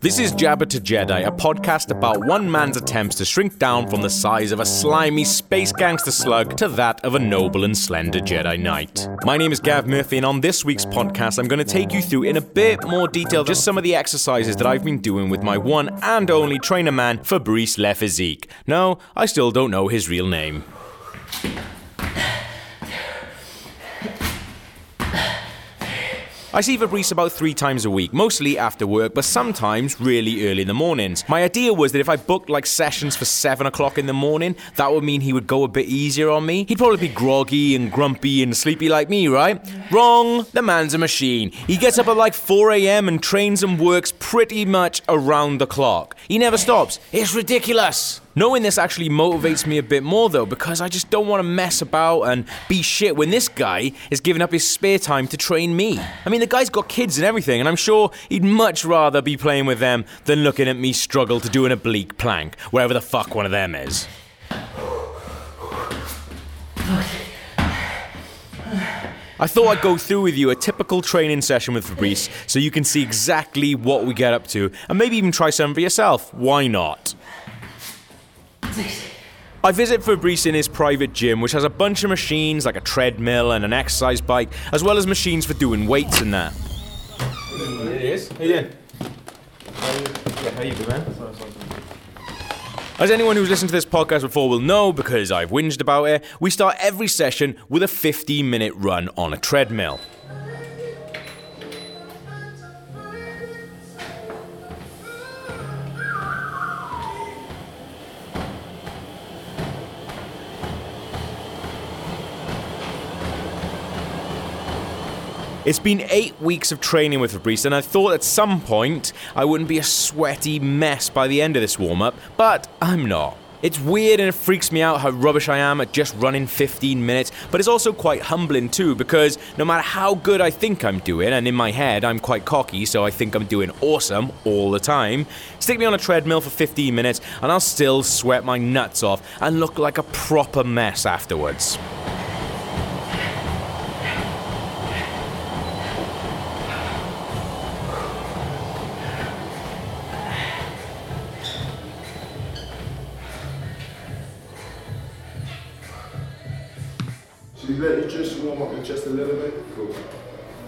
This is Jabba to Jedi, a podcast about one man's attempts to shrink down from the size of a slimy space gangster slug to that of a noble and slender Jedi Knight. My name is Gav Murphy, and on this week's podcast, I'm going to take you through in a bit more detail just some of the exercises that I've been doing with my one and only trainer man, Fabrice Lephysique. No, I still don't know his real name. I see Fabrice about three times a week, mostly after work, but sometimes really early in the mornings. My idea was that if I booked like sessions for seven o'clock in the morning, that would mean he would go a bit easier on me. He'd probably be groggy and grumpy and sleepy like me, right? Wrong. The man's a machine. He gets up at like 4 a.m. and trains and works pretty much around the clock. He never stops. It's ridiculous. Knowing this actually motivates me a bit more though, because I just don't want to mess about and be shit when this guy is giving up his spare time to train me. I mean, the guy's got kids and everything, and I'm sure he'd much rather be playing with them than looking at me struggle to do an oblique plank, wherever the fuck one of them is. I thought I'd go through with you a typical training session with Fabrice so you can see exactly what we get up to and maybe even try some for yourself. Why not? I visit Fabrice in his private gym, which has a bunch of machines like a treadmill and an exercise bike, as well as machines for doing weights and that. It is. How you doing? Yeah, how you doing, man? As anyone who's listened to this podcast before will know, because I've whinged about it, we start every session with a 15 minute run on a treadmill. It's been eight weeks of training with Fabrice, and I thought at some point I wouldn't be a sweaty mess by the end of this warm up, but I'm not. It's weird and it freaks me out how rubbish I am at just running 15 minutes, but it's also quite humbling too because no matter how good I think I'm doing, and in my head I'm quite cocky, so I think I'm doing awesome all the time, stick me on a treadmill for 15 minutes and I'll still sweat my nuts off and look like a proper mess afterwards. Should we let you just warm up your chest a little bit? Cool.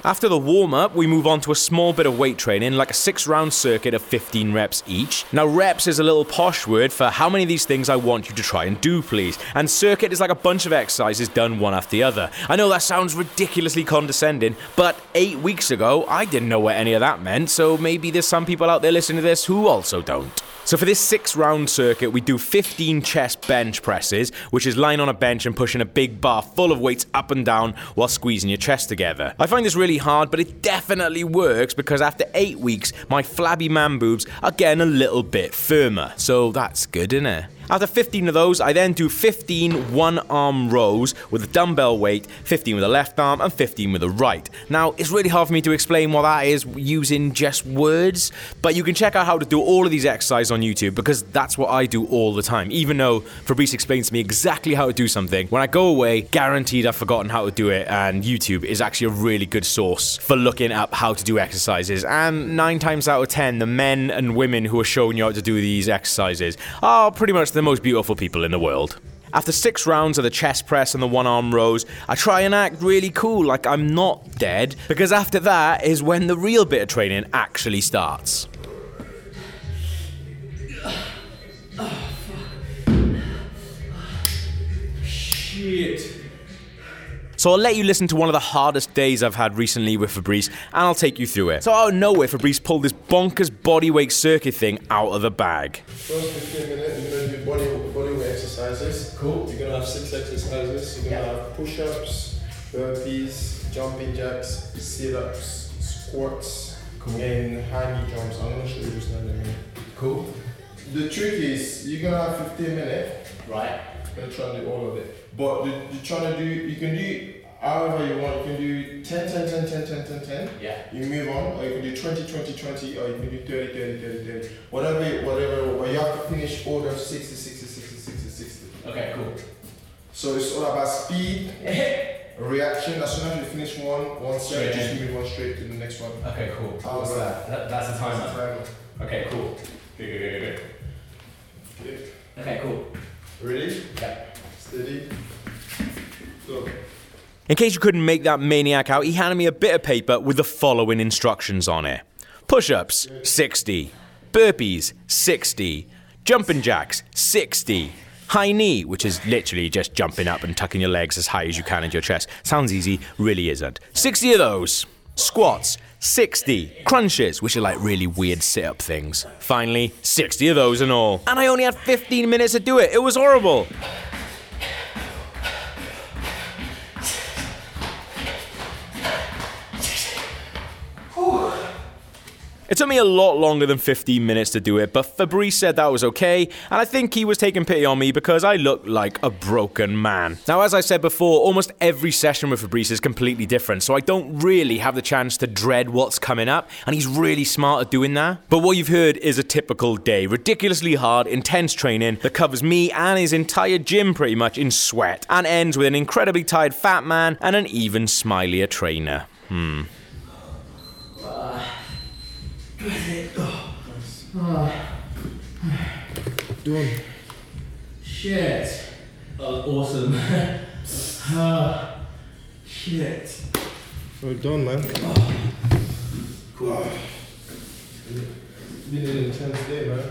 After the warm up, we move on to a small bit of weight training, like a six round circuit of 15 reps each. Now, reps is a little posh word for how many of these things I want you to try and do, please. And circuit is like a bunch of exercises done one after the other. I know that sounds ridiculously condescending, but eight weeks ago, I didn't know what any of that meant, so maybe there's some people out there listening to this who also don't. So for this six round circuit, we do 15 chest bench presses, which is lying on a bench and pushing a big bar full of weights up and down while squeezing your chest together. I find this really hard, but it definitely works because after eight weeks, my flabby man boobs are getting a little bit firmer. So that's good, isn't it? After 15 of those, I then do 15 one arm rows with a dumbbell weight, 15 with the left arm, and 15 with the right. Now, it's really hard for me to explain what that is using just words, but you can check out how to do all of these exercises on YouTube because that's what I do all the time. Even though Fabrice explains to me exactly how to do something, when I go away, guaranteed I've forgotten how to do it, and YouTube is actually a really good source for looking up how to do exercises. And nine times out of ten, the men and women who are showing you how to do these exercises are pretty much the most beautiful people in the world. After six rounds of the chest press and the one arm rows, I try and act really cool, like I'm not dead, because after that is when the real bit of training actually starts. So I'll let you listen to one of the hardest days I've had recently with Fabrice, and I'll take you through it. So out of nowhere, Fabrice pulled this bonkers bodyweight circuit thing out of the bag. First 15 minutes, you're gonna do body, body weight exercises. Cool. You're gonna have six exercises. You're gonna have push ups, burpees, jumping jacks, sit ups, squats, and high knee jumps. I'm gonna show you just now in a minute. Cool. The trick is, you're gonna have 15 minutes. Right. I'm gonna try and do all of it. But the, you're trying to do, you can do however you want. You can do 10, 10, 10, 10, 10, 10, 10. Yeah. You move on, or you can do 20, 20, 20, or you can do 30, 30, 30, 30. Whatever, whatever, but you have to finish order of 60, 60, 60, 60, 60. Okay, cool. So it's all about speed reaction, as soon as you finish one, one Straight just move one straight to the next one. Okay, cool. What's that? that? That's a timer. Timer. Okay, cool. Good, good, good, good, Okay. good. Okay, cool. Ready? Yeah. Steady. Go. In case you couldn't make that maniac out, he handed me a bit of paper with the following instructions on it push ups, 60. Burpees, 60. Jumping jacks, 60. High knee, which is literally just jumping up and tucking your legs as high as you can into your chest. Sounds easy, really isn't. 60 of those. Squats, 60. Crunches, which are like really weird sit up things. Finally, 60 of those and all. And I only had 15 minutes to do it. It was horrible. It took me a lot longer than 15 minutes to do it, but Fabrice said that was okay, and I think he was taking pity on me because I looked like a broken man. Now, as I said before, almost every session with Fabrice is completely different, so I don't really have the chance to dread what's coming up, and he's really smart at doing that. But what you've heard is a typical day ridiculously hard, intense training that covers me and his entire gym pretty much in sweat, and ends with an incredibly tired fat man and an even smilier trainer. Hmm. Done. Shit. That was awesome. Ah, shit. Well done, man. Cool. Been an intense day, man.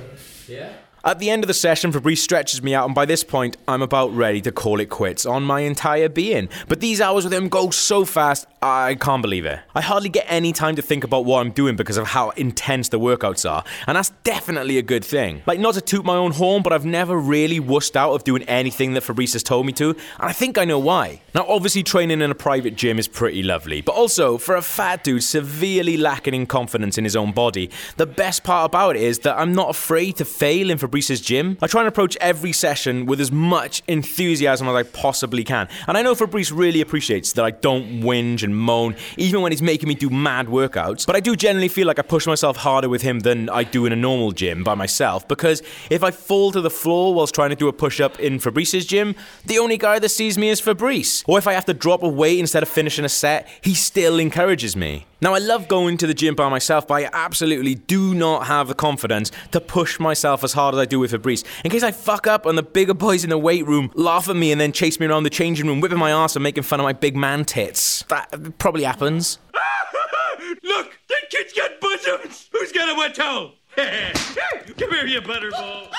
Yeah? At the end of the session, Fabrice stretches me out, and by this point, I'm about ready to call it quits on my entire being. But these hours with him go so fast, I can't believe it. I hardly get any time to think about what I'm doing because of how intense the workouts are, and that's definitely a good thing. Like, not to toot my own horn, but I've never really wussed out of doing anything that Fabrice has told me to, and I think I know why. Now, obviously, training in a private gym is pretty lovely, but also, for a fat dude severely lacking in confidence in his own body, the best part about it is that I'm not afraid to fail in Fabrice's gym. I try and approach every session with as much enthusiasm as I possibly can, and I know Fabrice really appreciates that I don't whinge and moan, even when he's making me do mad workouts, but I do generally feel like I push myself harder with him than I do in a normal gym by myself, because if I fall to the floor whilst trying to do a push up in Fabrice's gym, the only guy that sees me is Fabrice. Or if I have to drop a weight instead of finishing a set, he still encourages me. Now, I love going to the gym by myself, but I absolutely do not have the confidence to push myself as hard as I do with Fabrice. In case I fuck up and the bigger boys in the weight room laugh at me and then chase me around the changing room, whipping my ass and making fun of my big man tits. That probably happens. Look, that kid's got bosoms. Who's got a wet towel? Come here, you butterball.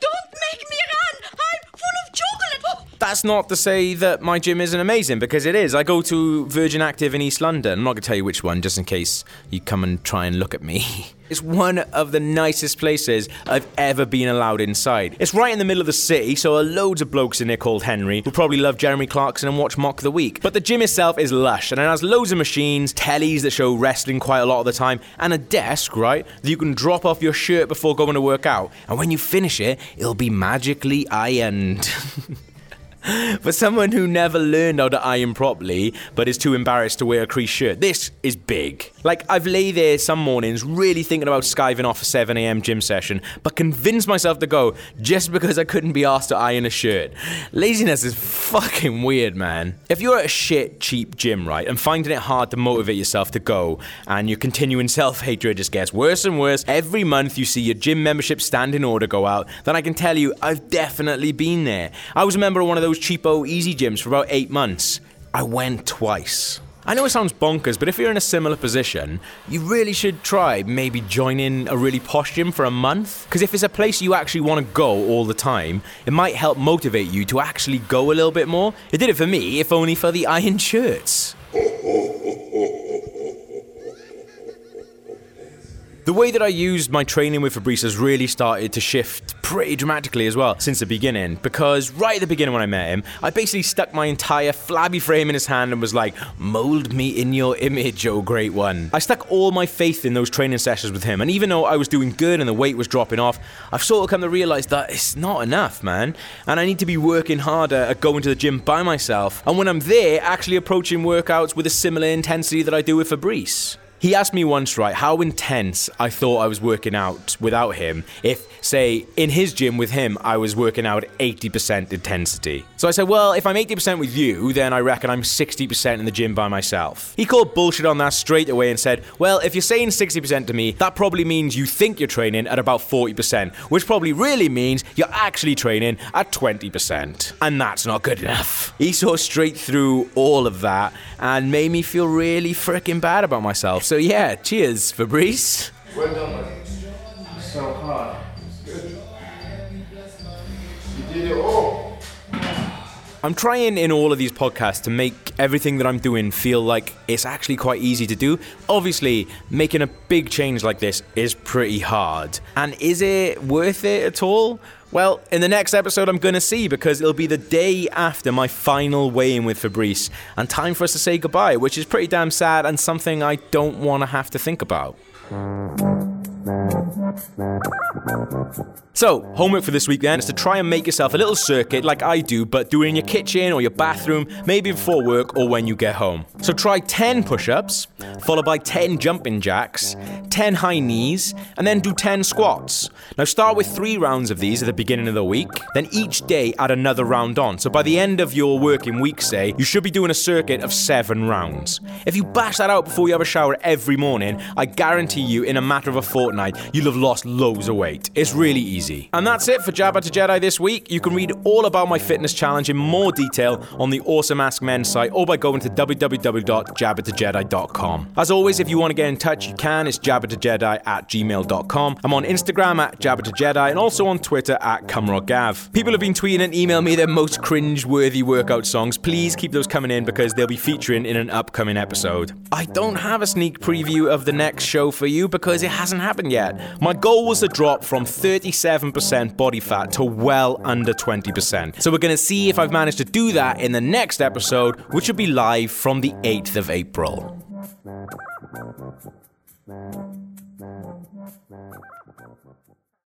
Don't make me run! I'm full of chocolate! That's not to say that my gym isn't amazing, because it is. I go to Virgin Active in East London. I'm not going to tell you which one, just in case you come and try and look at me. It's one of the nicest places I've ever been allowed inside. It's right in the middle of the city, so are loads of blokes in there called Henry who probably love Jeremy Clarkson and watch Mock the Week. But the gym itself is lush, and it has loads of machines, tellies that show wrestling quite a lot of the time, and a desk, right, that you can drop off your shirt before going to work out. And when you finish it, it'll be magically ironed. For someone who never learned how to iron properly, but is too embarrassed to wear a creased shirt, this is big. Like, I've lay there some mornings really thinking about skiving off a 7am gym session, but convinced myself to go just because I couldn't be asked to iron a shirt. Laziness is fucking weird, man. If you're at a shit, cheap gym, right, and finding it hard to motivate yourself to go, and your continuing self hatred just gets worse and worse, every month you see your gym membership standing order go out, then I can tell you I've definitely been there. I was a member of one of those cheapo easy gyms for about eight months. I went twice. I know it sounds bonkers, but if you're in a similar position, you really should try maybe joining a really posh gym for a month. Because if it's a place you actually want to go all the time, it might help motivate you to actually go a little bit more. It did it for me, if only for the iron shirts. The way that I used my training with Fabrice has really started to shift pretty dramatically as well since the beginning. Because right at the beginning when I met him, I basically stuck my entire flabby frame in his hand and was like, Mold me in your image, oh great one. I stuck all my faith in those training sessions with him, and even though I was doing good and the weight was dropping off, I've sort of come to realize that it's not enough, man. And I need to be working harder at going to the gym by myself, and when I'm there, actually approaching workouts with a similar intensity that I do with Fabrice. He asked me once, right, how intense I thought I was working out without him if, say, in his gym with him, I was working out 80% intensity. So I said, well, if I'm 80% with you, then I reckon I'm 60% in the gym by myself. He called bullshit on that straight away and said, well, if you're saying 60% to me, that probably means you think you're training at about 40%, which probably really means you're actually training at 20%. And that's not good enough. He saw straight through all of that and made me feel really freaking bad about myself. So yeah, cheers, Fabrice. Well done, I'm trying in all of these podcasts to make everything that I'm doing feel like it's actually quite easy to do. Obviously, making a big change like this is pretty hard. And is it worth it at all? Well, in the next episode, I'm going to see because it'll be the day after my final weigh in with Fabrice and time for us to say goodbye, which is pretty damn sad and something I don't want to have to think about. So, homework for this week then is to try and make yourself a little circuit like I do, but do it in your kitchen or your bathroom, maybe before work or when you get home. So, try 10 push ups, followed by 10 jumping jacks, 10 high knees, and then do 10 squats. Now, start with three rounds of these at the beginning of the week, then each day add another round on. So, by the end of your working week, say, you should be doing a circuit of seven rounds. If you bash that out before you have a shower every morning, I guarantee you in a matter of a fortnight, you'll have lost loads of weight. It's really easy. And that's it for Jabba to Jedi this week. You can read all about my fitness challenge in more detail on the Awesome Ask Men site or by going to www.jabbatojedi.com. As always, if you want to get in touch, you can. It's jabbatojedi at gmail.com. I'm on Instagram at jabbatojedi and also on Twitter at cumroggav. People have been tweeting and emailing me their most cringe-worthy workout songs. Please keep those coming in because they'll be featuring in an upcoming episode. I don't have a sneak preview of the next show for you because it hasn't happened yet. My goal was to drop from 37% body fat to well under 20%. So we're going to see if I've managed to do that in the next episode, which will be live from the 8th of April.